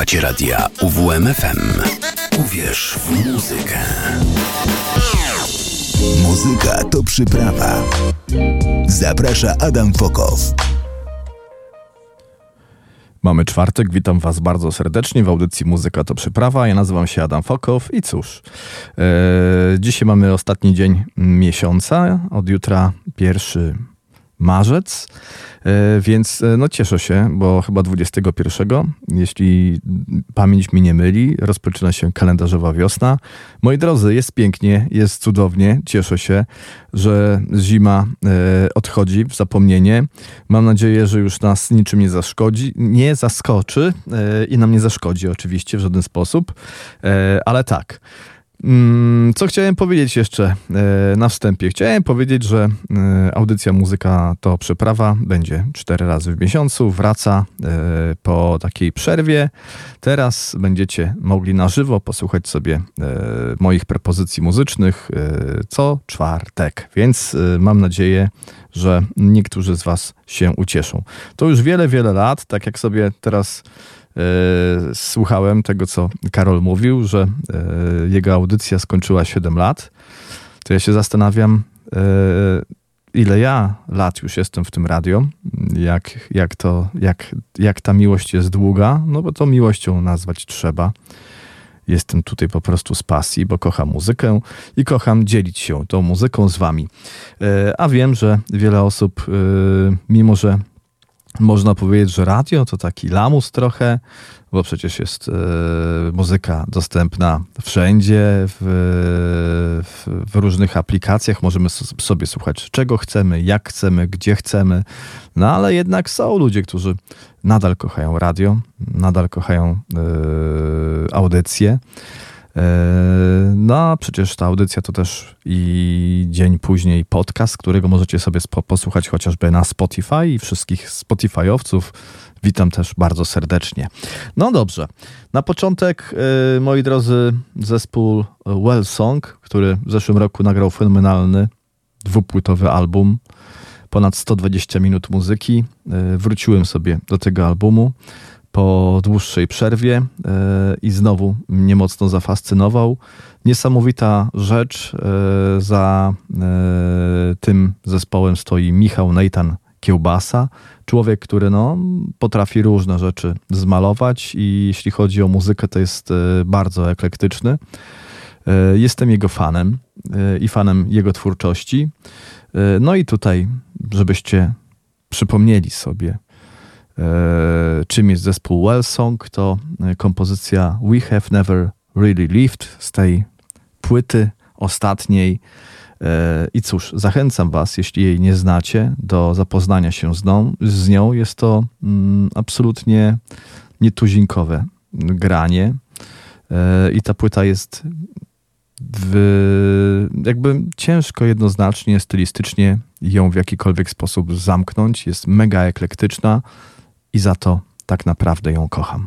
Słuchacie radia UWMFM. Uwierz w muzykę. Muzyka to przyprawa. Zaprasza Adam Fokow. Mamy czwartek, witam Was bardzo serdecznie w audycji Muzyka to Przyprawa. Ja nazywam się Adam Fokow i cóż, e, dzisiaj mamy ostatni dzień miesiąca, od jutra pierwszy marzec, e, więc e, no cieszę się, bo chyba 21, jeśli pamięć mi nie myli, rozpoczyna się kalendarzowa wiosna. Moi drodzy, jest pięknie, jest cudownie, cieszę się, że zima e, odchodzi w zapomnienie. Mam nadzieję, że już nas niczym nie zaszkodzi, nie zaskoczy i nam nie zaszkodzi oczywiście w żaden sposób, ale tak. Mm, co chciałem powiedzieć jeszcze e, na wstępie? Chciałem powiedzieć, że e, audycja Muzyka to Przeprawa będzie cztery razy w miesiącu, wraca e, po takiej przerwie. Teraz będziecie mogli na żywo posłuchać sobie moich propozycji muzycznych co czwartek, więc mam nadzieję, że niektórzy z Was się ucieszą. To już wiele, wiele lat, tak jak sobie teraz słuchałem tego, co Karol mówił, że e, jego audycja skończyła 7 lat, to ja się zastanawiam, e, ile ja lat już jestem w tym radio, jak, jak, to, jak, jak ta miłość jest długa, no bo to miłością nazwać trzeba. Jestem tutaj po prostu z pasji, bo kocham muzykę i kocham dzielić się tą muzyką z wami. A wiem, że wiele osób, mimo że można powiedzieć, że radio to taki lamus trochę, bo przecież jest e, muzyka dostępna wszędzie, w, w, w, różnych aplikacjach. Możemy sobie słuchać czego chcemy, jak chcemy, gdzie chcemy. No ale jednak są ludzie, którzy nadal kochają radio, nadal kochają e, audycje. E, no, a przecież ta audycja to też i dzień później podcast, którego możecie sobie posłuchać chociażby na Spotify i wszystkich Spotify'owców. Witam też bardzo serdecznie. No dobrze, na początek, e, moi drodzy, zespół Well Song, który w zeszłym roku nagrał fenomenalny dwupłytowy album, ponad 120 minut muzyki. E, wróciłem sobie do tego albumu po dłuższej przerwie e, i znowu mnie mocno zafascynował. Niesamowita rzecz. E, za e, tym zespołem stoi Michał Nejtan Kiełbasa. Człowiek, który no, potrafi różne rzeczy zmalować i jeśli chodzi o muzykę, to jest bardzo eklektyczny. Jestem jego fanem i fanem jego twórczości. No i tutaj, żebyście przypomnieli sobie, czym jest zespół Wellsong, to e, kompozycja We Have Never Really Lived z tej płyty ostatniej. E, I cóż, zachęcam Was, jeśli jej nie znacie, do zapoznania się z nią. Z nią. Jest to mm, absolutnie nietuzinkowe granie. I ta płyta jest w, jakby ciężko jednoznacznie, stylistycznie ją w jakikolwiek sposób zamknąć. Jest mega eklektyczna i za to tak naprawdę ją kocham.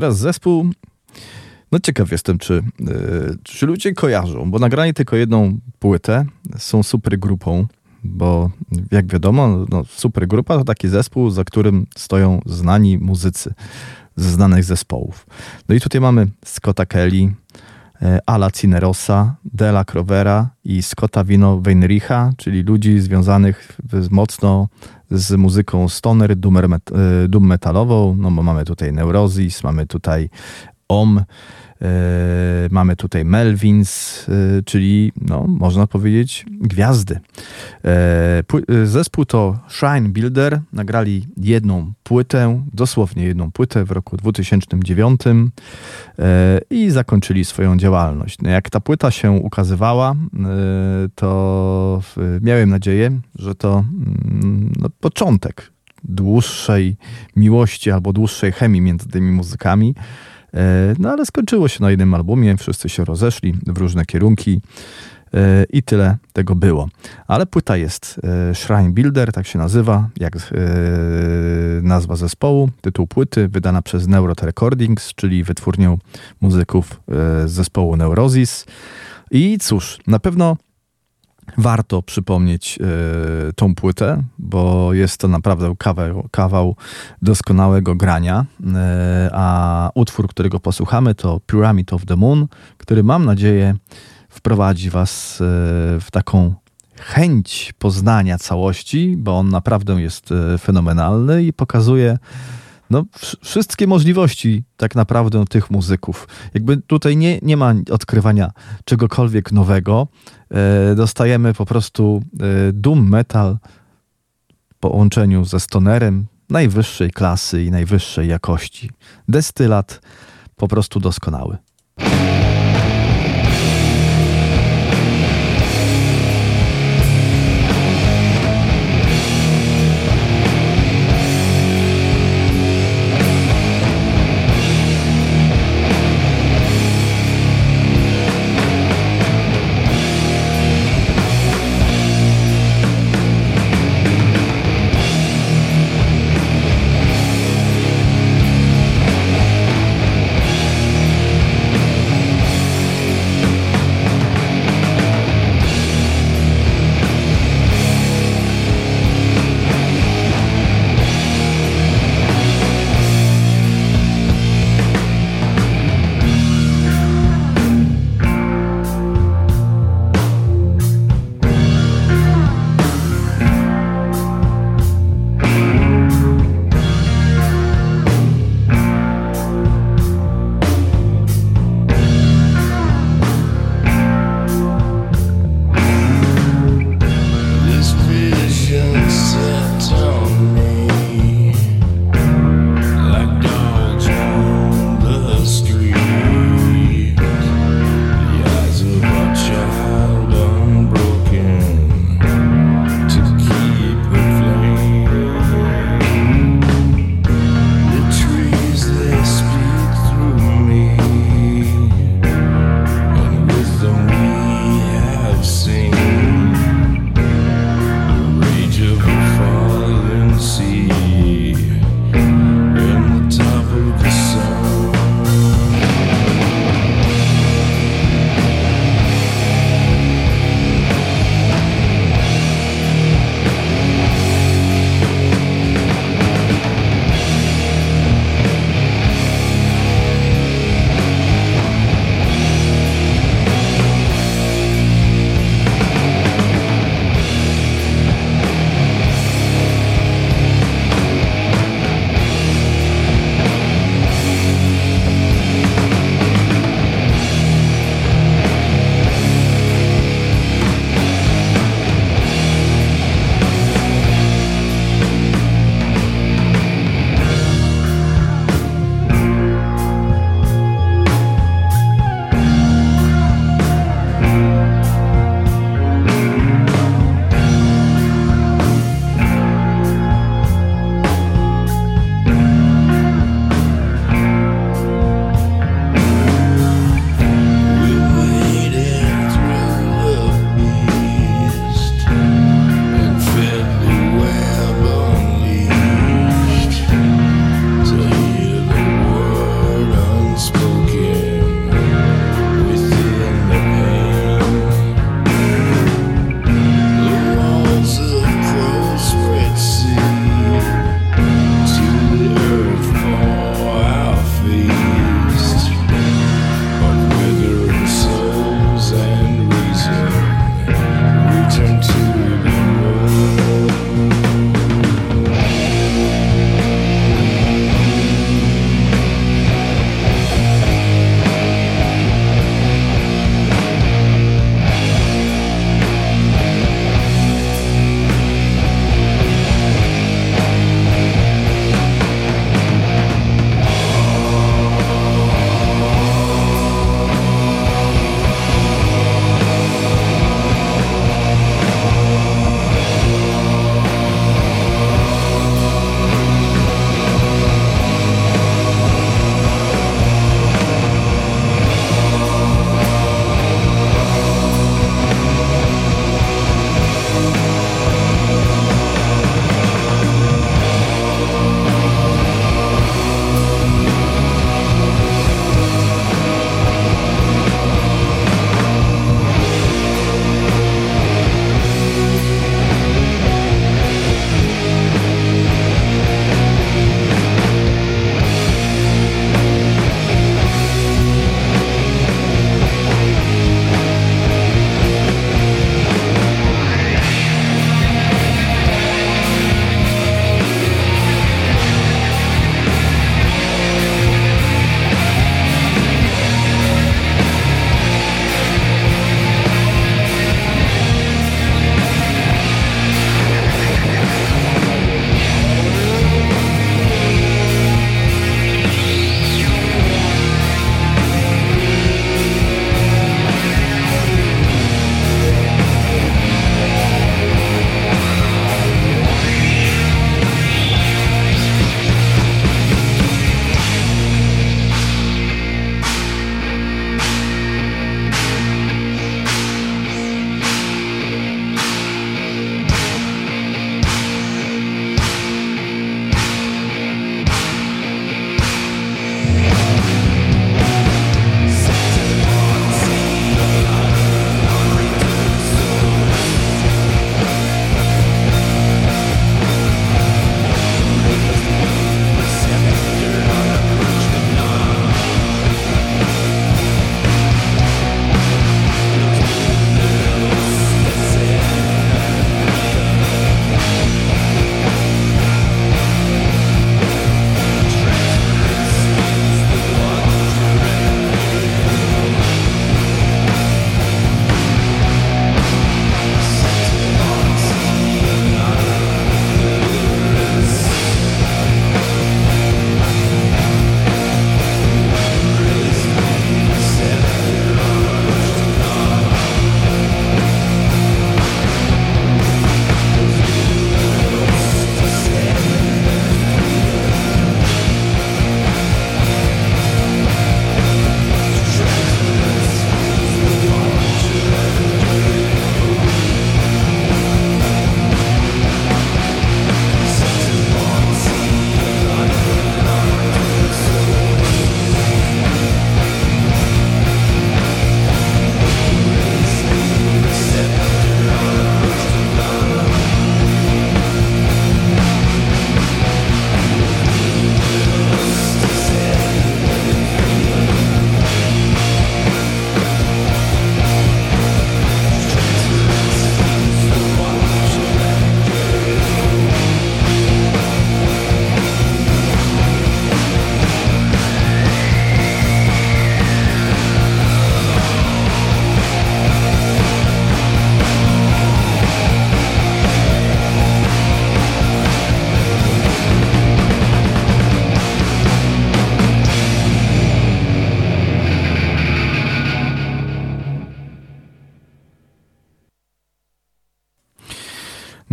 Teraz zespół. No ciekaw jestem, czy, yy, czy ludzie kojarzą, bo nagrali tylko jedną płytę, są super grupą, bo jak wiadomo, no, super grupa to taki zespół, za którym stoją znani muzycy ze znanych zespołów. No i tutaj mamy Scotta Kelly, E, Ala Cinerosa, Dela Crovera i Scotta Vino Weinricha, czyli ludzi związanych mocno z muzyką stoner, doom, metalową. No bo mamy tutaj Neurosis, mamy tutaj OM, mamy tutaj Melvins, e, czyli no, można powiedzieć gwiazdy. E, zespół to Shrine Builder. Nagrali jedną płytę, dosłownie jedną płytę w roku 2009 i zakończyli swoją działalność. No, jak ta płyta się ukazywała, to miałem nadzieję, że to mm, no, początek dłuższej miłości albo dłuższej chemii między tymi muzykami. E, no ale skończyło się na jednym albumie, wszyscy się rozeszli w różne kierunki e, i tyle tego było. Ale płyta jest e, Shrine Builder, tak się nazywa, jak nazwa zespołu, tytuł płyty, wydana przez Neurot Recordings, czyli wytwórnią muzyków z zespołu Neurosis. I cóż, na pewno warto przypomnieć y, tą płytę, bo jest to naprawdę kawał, kawał doskonałego grania. Y, a utwór, którego posłuchamy, to Pyramid of the Moon, który mam nadzieję wprowadzi Was y, w taką chęć poznania całości, bo on naprawdę jest fenomenalny i pokazuje no, wszystkie możliwości tak naprawdę tych muzyków. Jakby tutaj nie, nie ma odkrywania czegokolwiek nowego. E, dostajemy po prostu e, doom metal w połączeniu ze stonerem najwyższej klasy i najwyższej jakości. Destylat po prostu doskonały.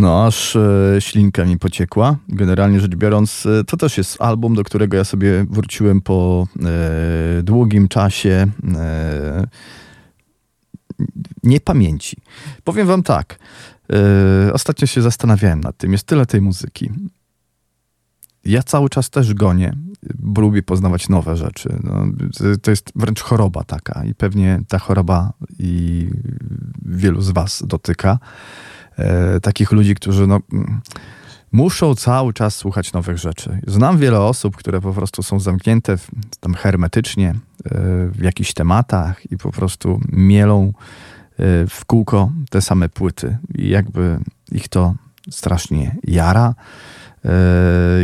No, aż e, ślinka mi pociekła. Generalnie rzecz biorąc, e, to też jest album, do którego ja sobie wróciłem po e, długim czasie e, niepamięci. Powiem wam tak. E, ostatnio się zastanawiałem nad tym. Jest tyle tej muzyki. Ja cały czas też gonię, bo lubię poznawać nowe rzeczy. No, to jest wręcz choroba taka i pewnie ta choroba i wielu z was dotyka e, takich ludzi, którzy no, mm, muszą cały czas słuchać nowych rzeczy. Znam wiele osób, które po prostu są zamknięte w, tam hermetycznie e, w jakichś tematach i po prostu mielą e, w kółko te same płyty. I jakby ich to strasznie jara.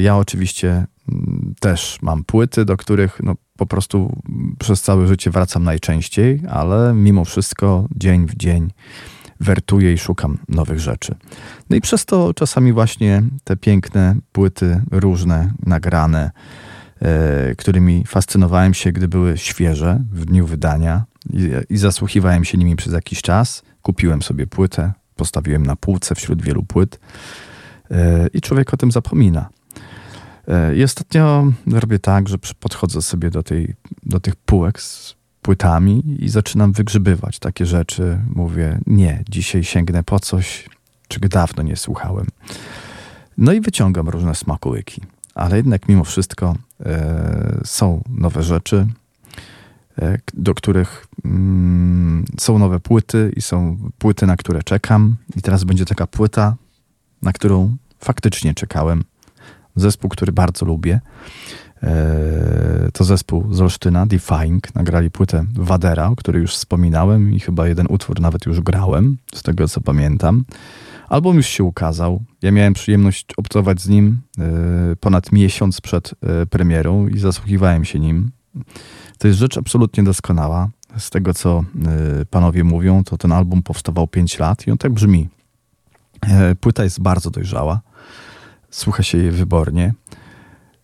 Ja oczywiście mm, też mam płyty, do których no, po prostu przez całe życie wracam najczęściej, ale mimo wszystko dzień w dzień wertuję i szukam nowych rzeczy. No i przez to czasami właśnie te piękne płyty, różne, nagrane, e, którymi fascynowałem się, gdy były świeże w dniu wydania i, i zasłuchiwałem się nimi przez jakiś czas. Kupiłem sobie płytę, postawiłem na półce wśród wielu płyt e, i człowiek o tym zapomina. E, I ostatnio robię tak, że podchodzę sobie do, tej, do tych półek z płytami i zaczynam wygrzybywać takie rzeczy. Mówię, nie, dzisiaj sięgnę po coś, czego dawno nie słuchałem. No i wyciągam różne smakołyki, ale jednak mimo wszystko e, są nowe rzeczy, e, do których mm, są nowe płyty i są płyty, na które czekam. I teraz będzie taka płyta, na którą faktycznie czekałem. Zespół, który bardzo lubię. E, to zespół z Olsztyna, Defying, nagrali płytę Wadera, o której już wspominałem i chyba jeden utwór nawet już grałem, z tego co pamiętam. Album już się ukazał. Ja miałem przyjemność obcować z nim e, ponad miesiąc przed e, premierą i zasłuchiwałem się nim. To jest rzecz absolutnie doskonała. Z tego co panowie mówią, to ten album powstawał 5 lat i on tak brzmi. Płyta jest bardzo dojrzała. Słucha się jej wybornie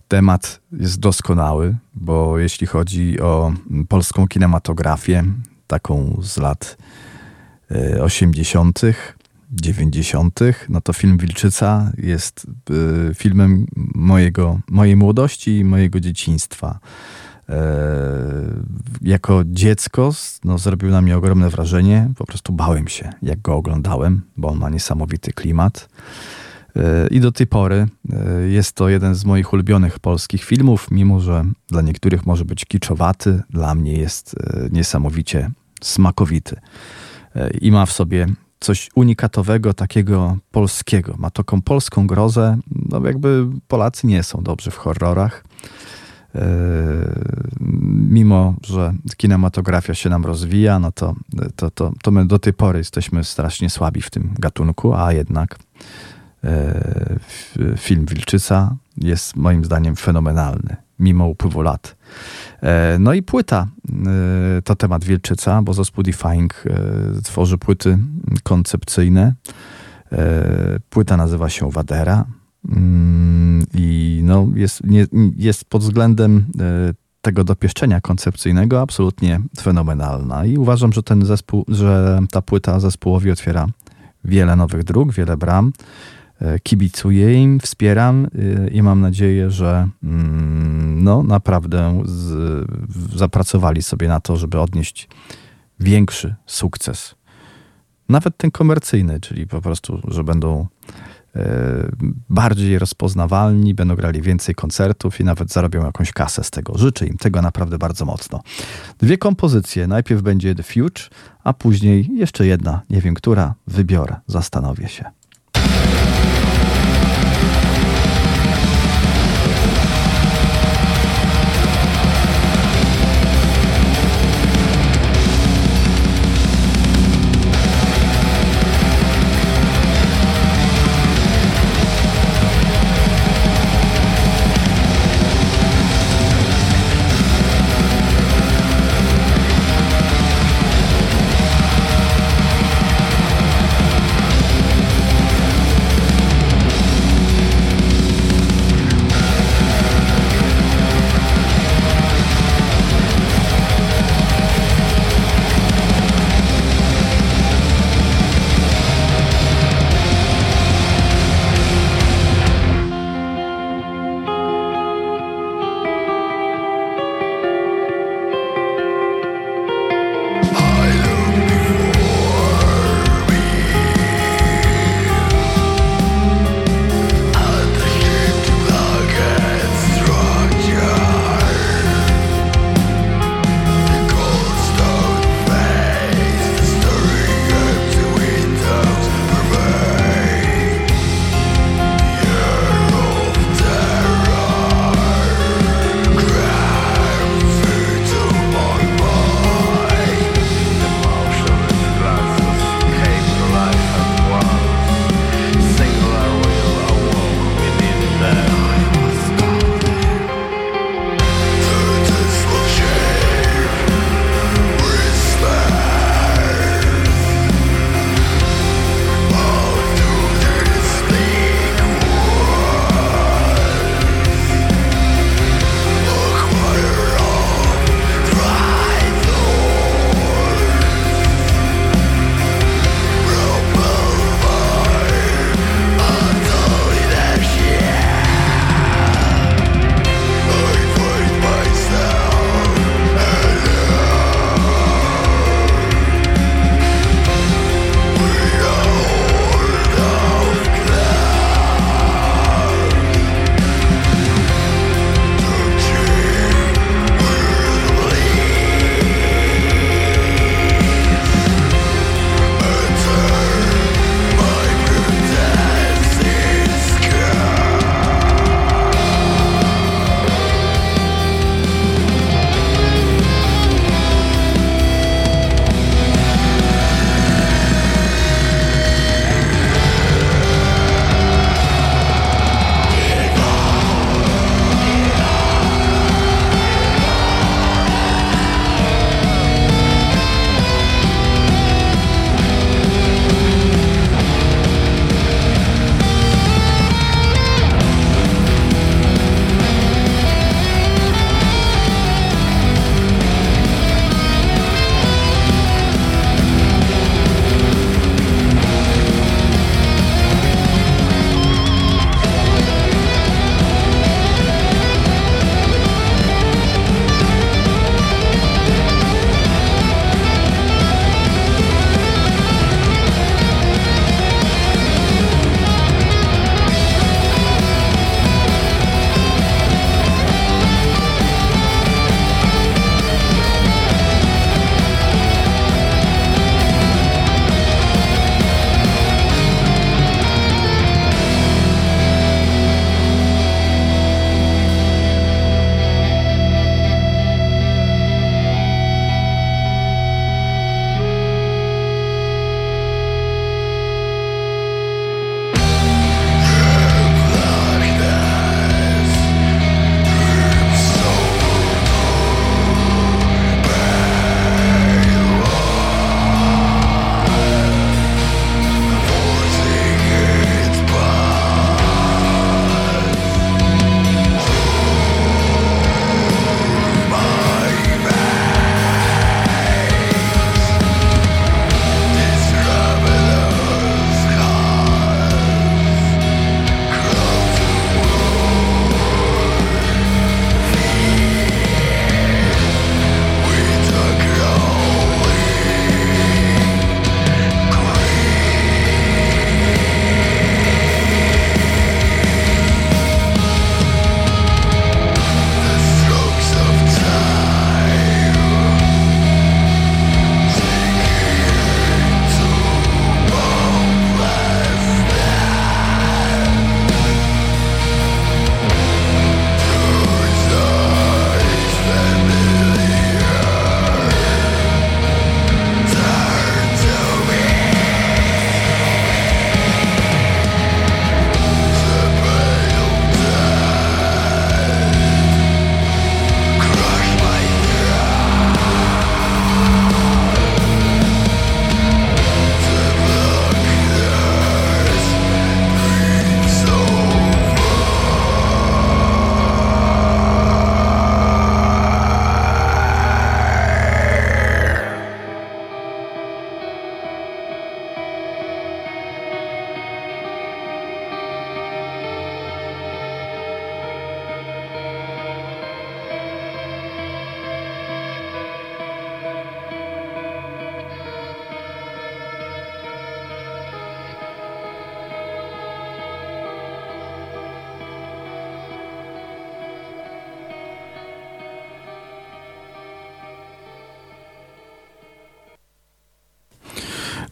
temat jest doskonały, bo jeśli chodzi o polską kinematografię, taką z lat 80., e, 90., no to film Wilczyca jest e, filmem mojego, mojej młodości i mojego dzieciństwa. E, jako dziecko no, zrobił na mnie ogromne wrażenie. Po prostu bałem się, jak go oglądałem, bo on ma niesamowity klimat. E, I do tej pory e, jest to jeden z moich ulubionych polskich filmów, mimo że dla niektórych może być kiczowaty, dla mnie jest e, niesamowicie smakowity. I ma w sobie coś unikatowego, takiego polskiego. Ma taką polską grozę. No jakby Polacy nie są dobrzy w horrorach. Mimo, że kinematografia się nam rozwija, no to, to, to, to my do tej pory jesteśmy strasznie słabi w tym gatunku, a jednak film Wilczyca jest moim zdaniem fenomenalny, mimo upływu lat. E, no i płyta e, to temat Wilczyca, bo zespół Defying tworzy płyty koncepcyjne. Płyta nazywa się Wadera mm, i no jest, jest pod względem tego dopieszczenia koncepcyjnego absolutnie fenomenalna i uważam, że ten zespół, że ta płyta zespołowi otwiera wiele nowych dróg, wiele bram E, kibicuję im, wspieram e, i mam nadzieję, że mm, no, naprawdę z, zapracowali sobie na to, żeby odnieść większy sukces. Nawet ten komercyjny, czyli po prostu, że będą e, bardziej rozpoznawalni, będą grali więcej koncertów i nawet zarobią jakąś kasę z tego. Życzę im tego naprawdę bardzo mocno. Dwie kompozycje. Najpierw będzie The Future, a później jeszcze jedna, nie wiem która, wybiorę, zastanowię się.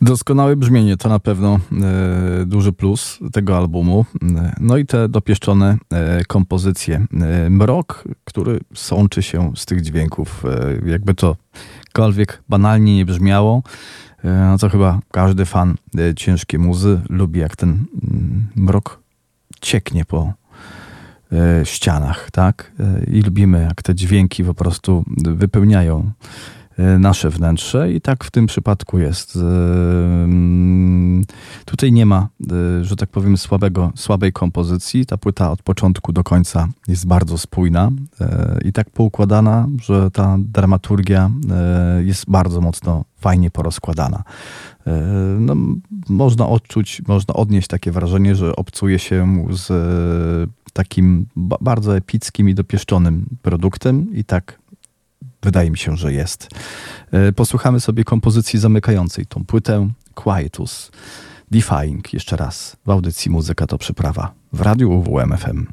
Doskonałe brzmienie to na pewno e, duży plus tego albumu. E, no i te dopieszczone e, kompozycje. E, mrok, który sączy się z tych dźwięków, e, jakby to jakkolwiek banalnie nie brzmiało. E, no to chyba każdy fan ciężkiej muzy lubi, jak ten mm, mrok cieknie po ścianach, tak? I lubimy, jak te dźwięki po prostu wypełniają nasze wnętrze i tak w tym przypadku jest. E, mm, tutaj nie ma, e, że tak powiem, słabego, słabej kompozycji. Ta płyta od początku do końca jest bardzo spójna i tak poukładana, że ta dramaturgia jest bardzo mocno fajnie porozkładana. No, można odczuć, można odnieść takie wrażenie, że obcuje się z takim bardzo epickim i dopieszczonym produktem i tak Wydaje mi się, że jest. E, posłuchamy sobie kompozycji zamykającej tą płytę Quietus. Defying jeszcze raz w audycji Muzyka to Przyprawa w Radiu UWMFM.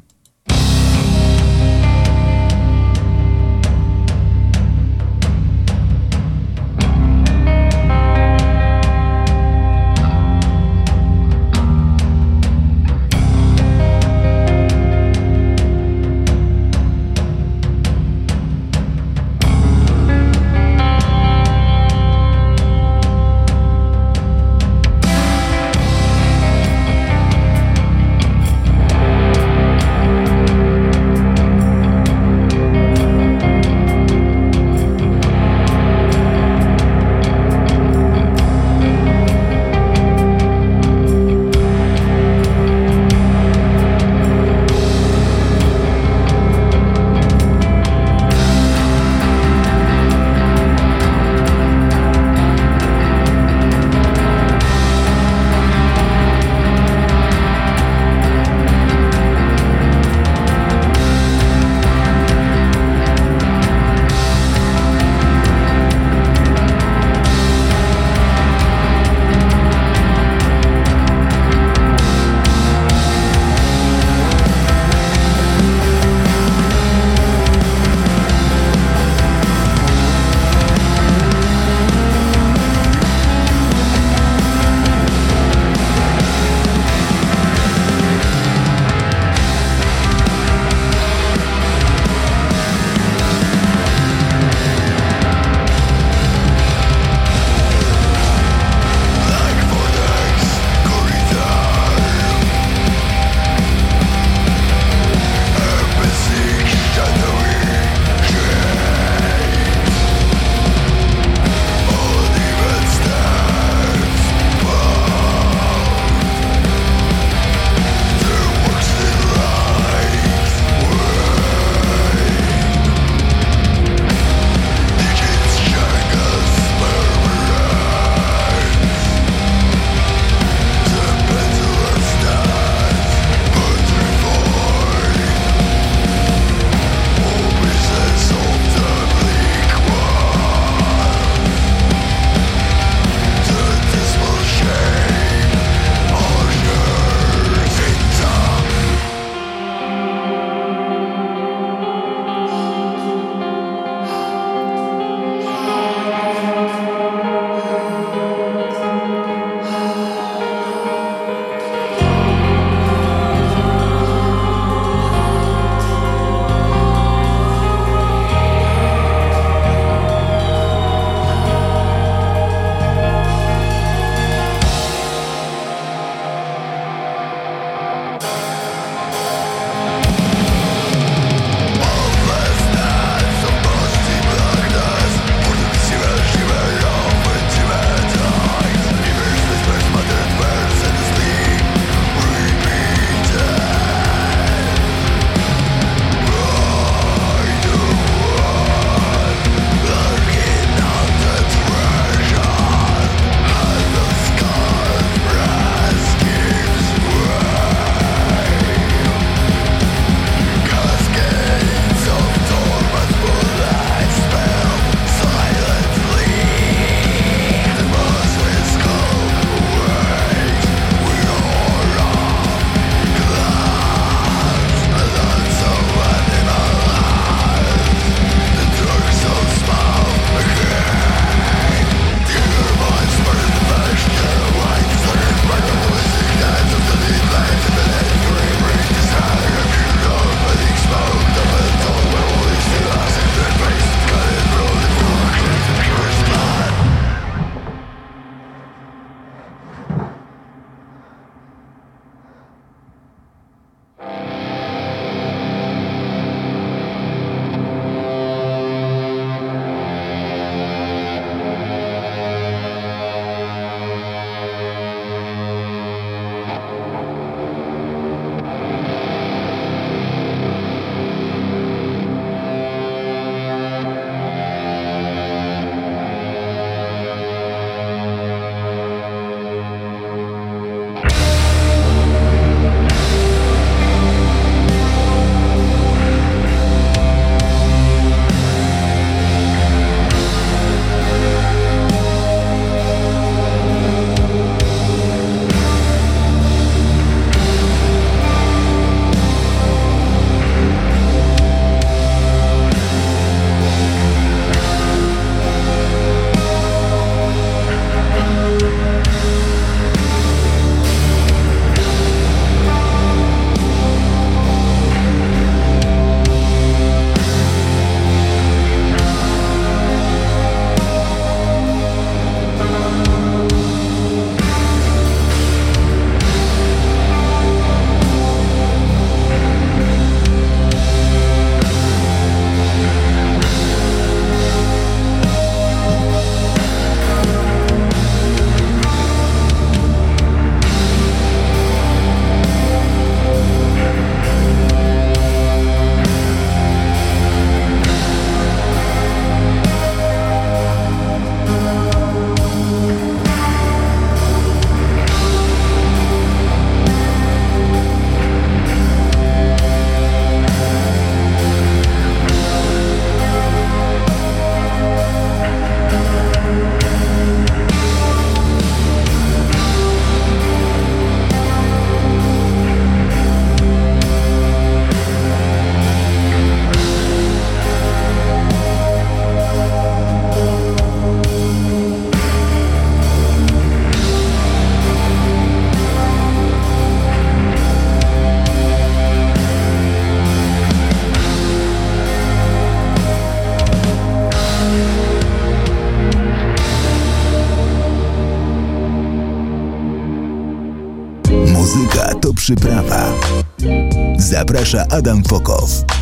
Adam Fokow.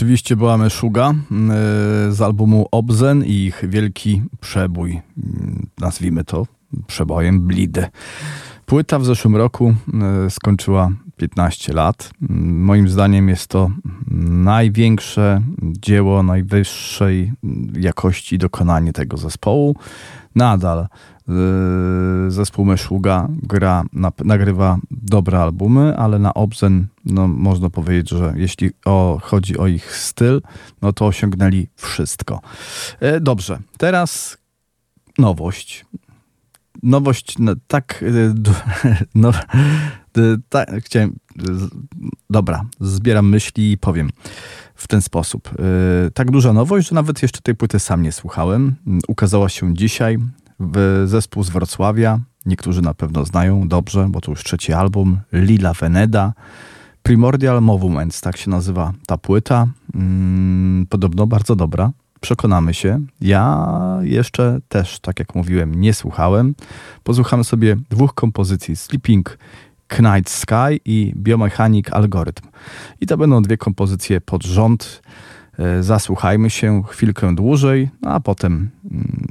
Oczywiście była Meszuga z albumu Obzen i ich wielki przebój. Nazwijmy to przebojem Bleed. Płyta w zeszłym roku skończyła 15 lat. Moim zdaniem jest to największe dzieło najwyższej jakości dokonanie tego zespołu. Nadal zespół Meszuga gra, nagrywa dobre albumy, ale na Obzen no, można powiedzieć, że jeśli o, chodzi o ich styl, no to osiągnęli wszystko. E, dobrze, teraz nowość. Nowość no, tak, y, no, tak chciałem, dobra, zbieram myśli i powiem w ten sposób. Tak duża nowość, że nawet jeszcze tej płyty sam nie słuchałem. Ukazała się dzisiaj zespół z Wrocławia. Niektórzy na pewno znają dobrze, bo to już trzeci album. Lila Veneda. Primordial Movements, tak się nazywa ta płyta. Hmm, podobno bardzo dobra. Przekonamy się. Ja jeszcze też, tak jak mówiłem, nie słuchałem. Posłuchamy sobie dwóch kompozycji: Sleeping Knight Sky i Biomechanic Algorytm. I to będą dwie kompozycje pod rząd. E, zasłuchajmy się chwilkę dłużej, a potem mm,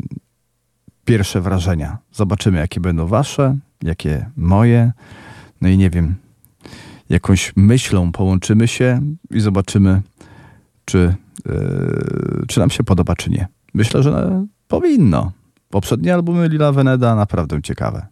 pierwsze wrażenia. Zobaczymy, jakie będą wasze, jakie moje. No i nie wiem, jakąś myślą połączymy się i zobaczymy, czy, yy, czy nam się podoba, czy nie. Myślę, że powinno. Poprzednie albumy Lila Veneda naprawdę ciekawe.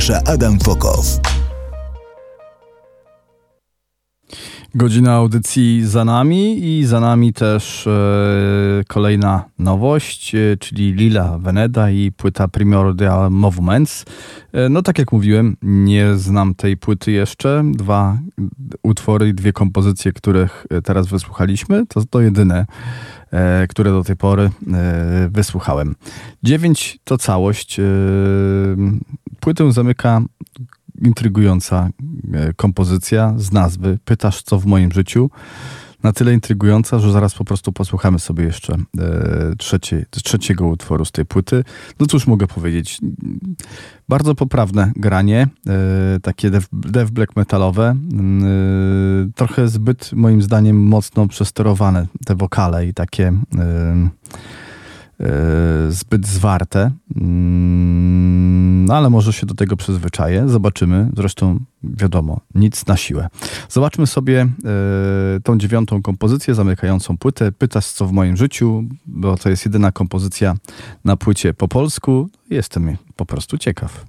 Zaprasza Adam Fokow. Godzina audycji za nami i za nami też e, kolejna nowość, e, czyli Lila Veneda i płyta Primordial Movements. E, no tak jak mówiłem, nie znam tej płyty jeszcze. Dwa utwory i dwie kompozycje, których teraz wysłuchaliśmy, to to jedyne, e, które do tej pory e, wysłuchałem. Dziewięć to całość. E, płytę zamyka intrygująca e, kompozycja z nazwy Pytasz co w moim życiu. Na tyle intrygująca, że zaraz po prostu posłuchamy sobie jeszcze e, trzecie, trzeciego utworu z tej płyty. No cóż mogę powiedzieć. Bardzo poprawne granie, e, takie dev, dev black metalowe. E, trochę zbyt moim zdaniem mocno przesterowane te wokale i takie e, zbyt zwarte. Mm, no ale może się do tego przyzwyczaję. Zobaczymy. Zresztą wiadomo, nic na siłę. Zobaczmy sobie y, tą dziewiątą kompozycję zamykającą płytę. Pytasz co w moim życiu, bo to jest jedyna kompozycja na płycie po polsku. Jestem po prostu ciekaw.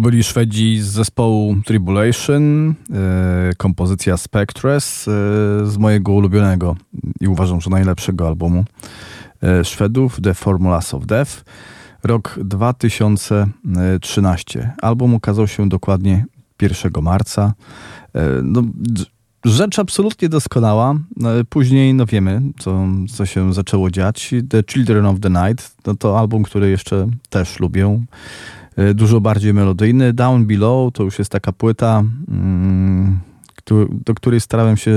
To byli Szwedzi z zespołu Tribulation, e, kompozycja Spectres e, z mojego ulubionego i uważam, że najlepszego albumu e, Szwedów, The Formulas of Death, rok 2013. Album ukazał się dokładnie 1 marca. No, rzecz absolutnie doskonała. Później, no wiemy, co, co się zaczęło dziać. The Children of the Night, no to album, który jeszcze też lubię. E, dużo bardziej melodyjny. Down Below to już jest taka płyta, mm, do której starałem się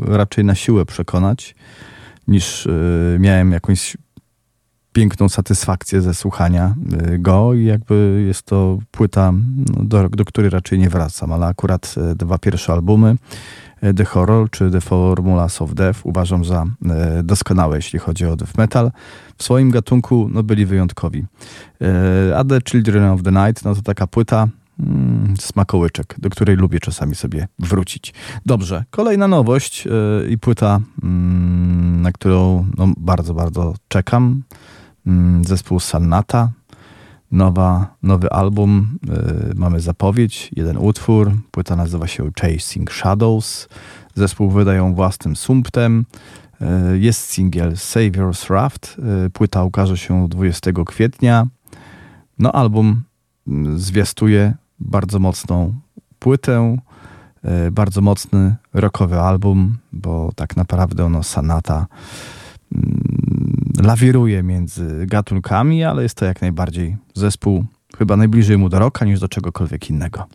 raczej na siłę przekonać, niż e, miałem jakąś piękną satysfakcję ze słuchania y, go i jakby jest to płyta, no, do, do której raczej nie wracam, ale akurat e, dwa pierwsze albumy e, The Horror czy The Formulas of Death uważam za doskonałe, jeśli chodzi o death metal. W swoim gatunku no, byli wyjątkowi. A The Children of the Night no to taka płyta, mm, smakołyczek, do której lubię czasami sobie wrócić. Dobrze, kolejna nowość i płyta, mm, na którą no, bardzo, bardzo czekam. Mm, zespół Sannata. Nowa, nowy album, yy, mamy zapowiedź, jeden utwór, płyta nazywa się Chasing Shadows. Zespół wydają własnym sumptem. Yy, jest singiel Savior's Raft. Yy, płyta ukaże się 20 kwietnia. No album mm, zwiastuje bardzo mocną płytę, y, bardzo mocny rockowy album, bo tak naprawdę ono Sanata lawiruje między gatunkami, ale jest to jak najbardziej zespół chyba najbliżej mu do roka niż do czegokolwiek innego.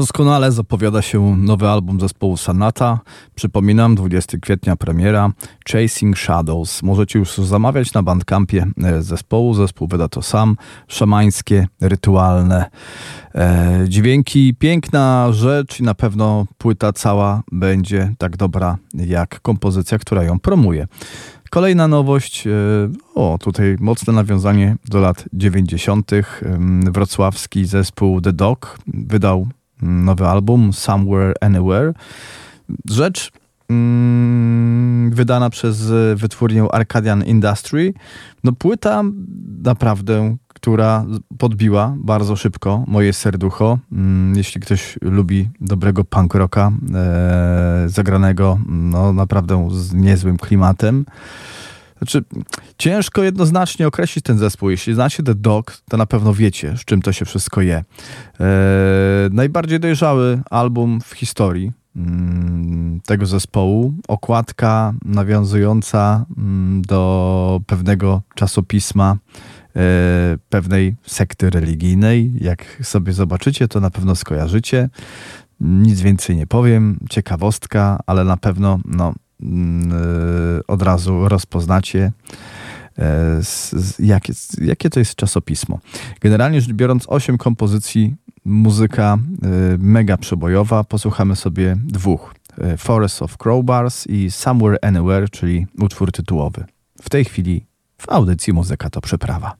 Doskonale zapowiada się nowy album zespołu Sanata. Przypominam, 20 kwietnia premiera Chasing Shadows. Możecie już zamawiać na bandkampie e, zespołu. Zespół wyda to sam. Szamańskie, rytualne e, dźwięki. Piękna rzecz i na pewno płyta cała będzie tak dobra jak kompozycja, która ją promuje. Kolejna nowość, e, o tutaj mocne nawiązanie do lat 90. Wrocławski zespół The Dog wydał nowy album Somewhere Anywhere. Rzecz mm, wydana przez wytwórnię Arcadian Industry. No płyta naprawdę, która podbiła bardzo szybko moje serducho. Mm, jeśli ktoś lubi dobrego punk rocka, e, zagranego no naprawdę z niezłym klimatem, znaczy, ciężko jednoznacznie określić ten zespół. Jeśli znacie The Dog, to na pewno wiecie, z czym to się wszystko je. Eee, najbardziej dojrzały album w historii mm, tego zespołu. Okładka nawiązująca mm, do pewnego czasopisma, e, pewnej sekty religijnej. Jak sobie zobaczycie, to na pewno skojarzycie. Nic więcej nie powiem. Ciekawostka, ale na pewno no, od razu rozpoznacie, e, jakie, jakie to jest czasopismo. Generalnie rzecz biorąc, osiem kompozycji, muzyka e, mega przebojowa. Posłuchamy sobie dwóch. Forest of Crowbars i Somewhere Anywhere, czyli utwór tytułowy. W tej chwili w audycji Muzyka to Przeprawa.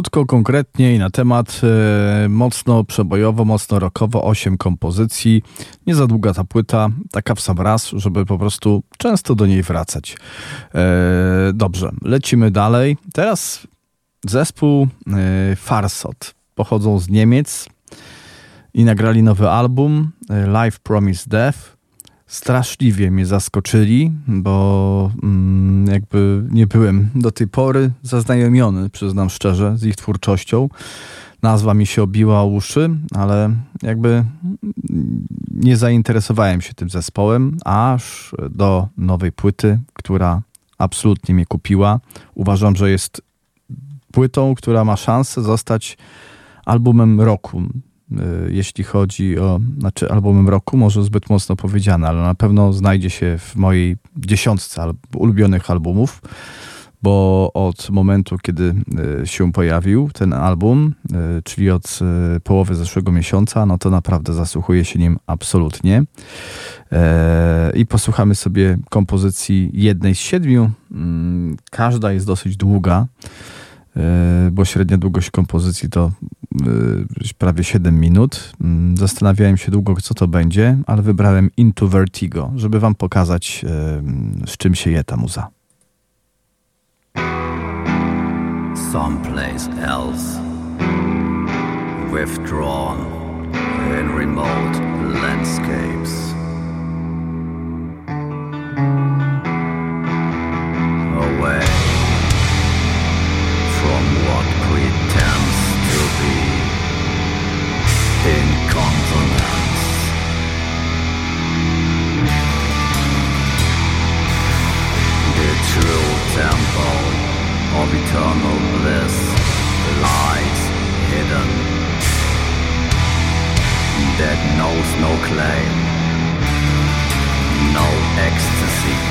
Krótko, konkretnie i na temat e, mocno przebojowo, mocno rockowo, osiem kompozycji. Nie za długa ta płyta, taka w sam raz, żeby po prostu często do niej wracać. E, dobrze, lecimy dalej. Teraz zespół e, Farsot. Pochodzą z Niemiec i nagrali nowy album e, Life Promise Death straszliwie mnie zaskoczyli, bo mm, jakby nie byłem do tej pory zaznajomiony, przyznam szczerze, z ich twórczością. Nazwa mi się obiła o uszy, ale jakby nie zainteresowałem się tym zespołem, aż do nowej płyty, która absolutnie mnie kupiła. Uważam, że jest płytą, która ma szansę zostać albumem roku. Y, jeśli chodzi o, znaczy albumem roku, może zbyt mocno powiedziane, ale na pewno znajdzie się w mojej dziesiątce ulubionych albumów, bo od momentu, kiedy y, się pojawił ten album, y, czyli od połowy zeszłego miesiąca, no to naprawdę zasłuchuje się nim absolutnie. I posłuchamy sobie kompozycji jednej z siedmiu. Mm, każda jest dosyć długa. E, bo średnia długość kompozycji to e, prawie 7 minut. Mm, zastanawiałem się długo, co to będzie, ale wybrałem Into Vertigo, żeby wam pokazać, e, z czym się je ta muza. Someplace else Withdrawn in remote landscapes Away that knows no claim, no ecstasy.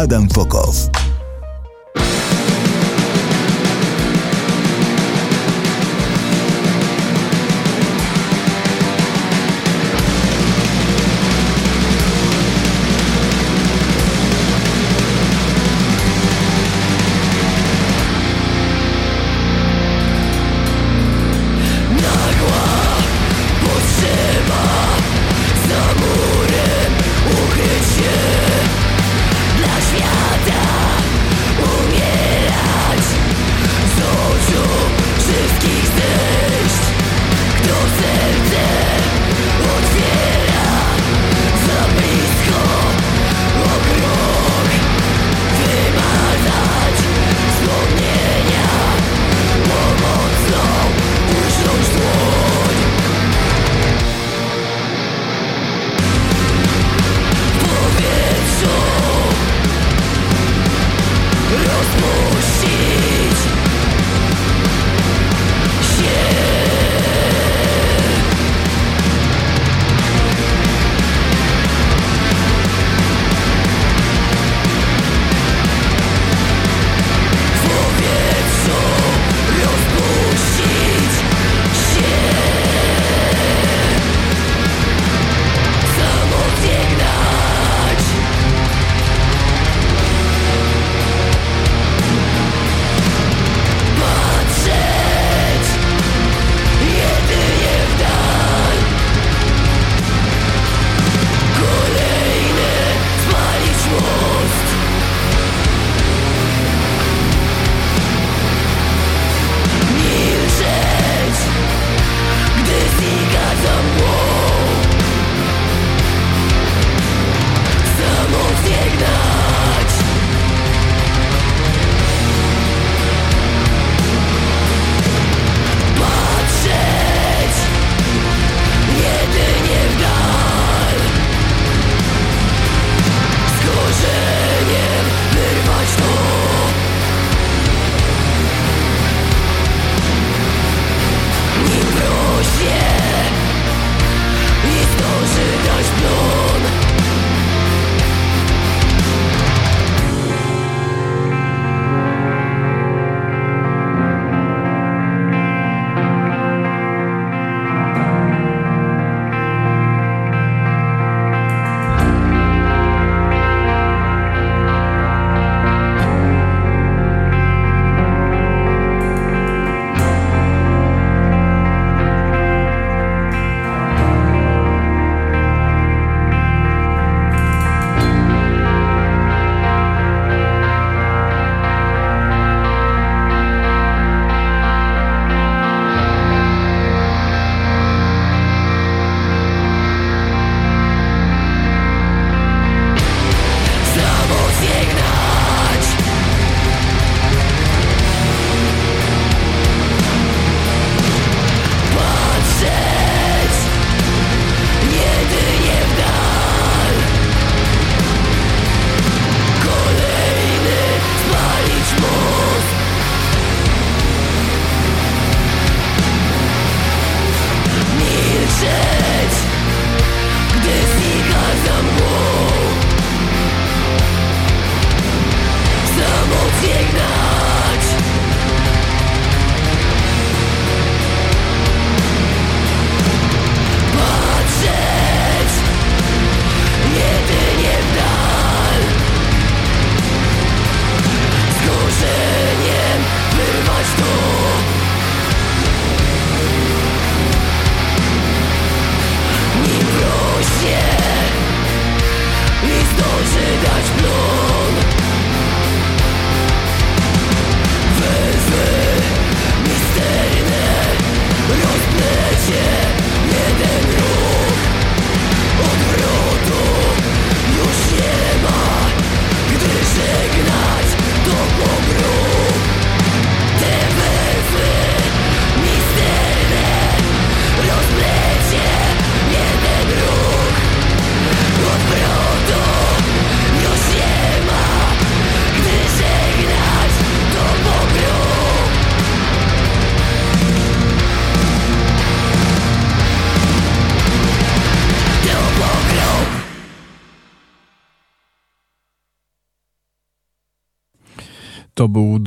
Adam Fokow.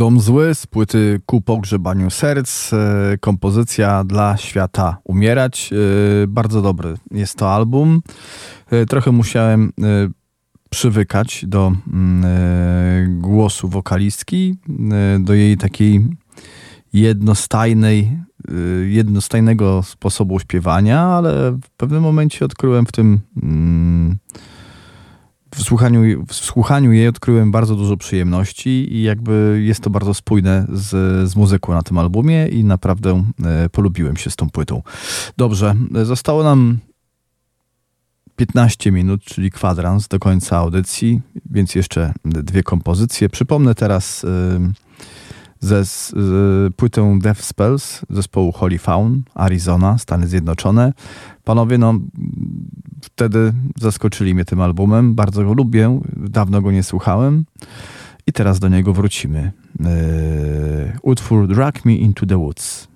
Dom Zły z płyty Ku pogrzebaniu serc, e, kompozycja dla świata umierać. E, bardzo dobry jest to album. E, trochę musiałem przywykać do mm, głosu wokalistki, do jej takiej jednostajnej, jednostajnego sposobu śpiewania, ale w pewnym momencie odkryłem w tym mm, w słuchaniu, w słuchaniu jej odkryłem bardzo dużo przyjemności i jakby jest to bardzo spójne z, z muzyką na tym albumie i naprawdę e, polubiłem się z tą płytą. Dobrze, zostało nam 15 minut, czyli kwadrans do końca audycji, więc jeszcze dwie kompozycje. Przypomnę teraz e, ze z, płytę Death Spells zespołu Holy Faun, Arizona, Stany Zjednoczone. Panowie, no wtedy zaskoczyli mnie tym albumem. Bardzo go lubię, dawno go nie słuchałem i teraz do niego wrócimy. Yy, utwór Drag Me Into the Woods.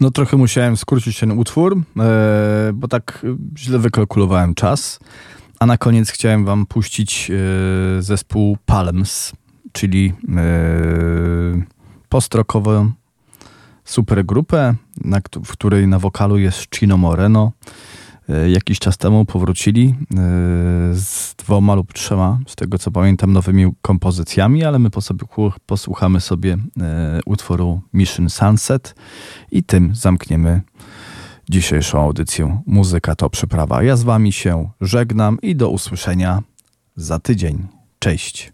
No trochę musiałem skrócić ten utwór, e, bo tak źle wykalkulowałem czas. A na koniec chciałem wam puścić e, zespół Palms, czyli e, postrokową supergrupę, w której na wokalu jest Chino Moreno. E, jakiś czas temu powrócili e, z dwoma lub trzema, z tego co pamiętam, nowymi kompozycjami, ale my posłuchamy sobie e, utworu Mission Sunset i tym zamkniemy dzisiejszą audycję Muzyka to przyprawa. Ja z wami się żegnam i do usłyszenia za tydzień. Cześć.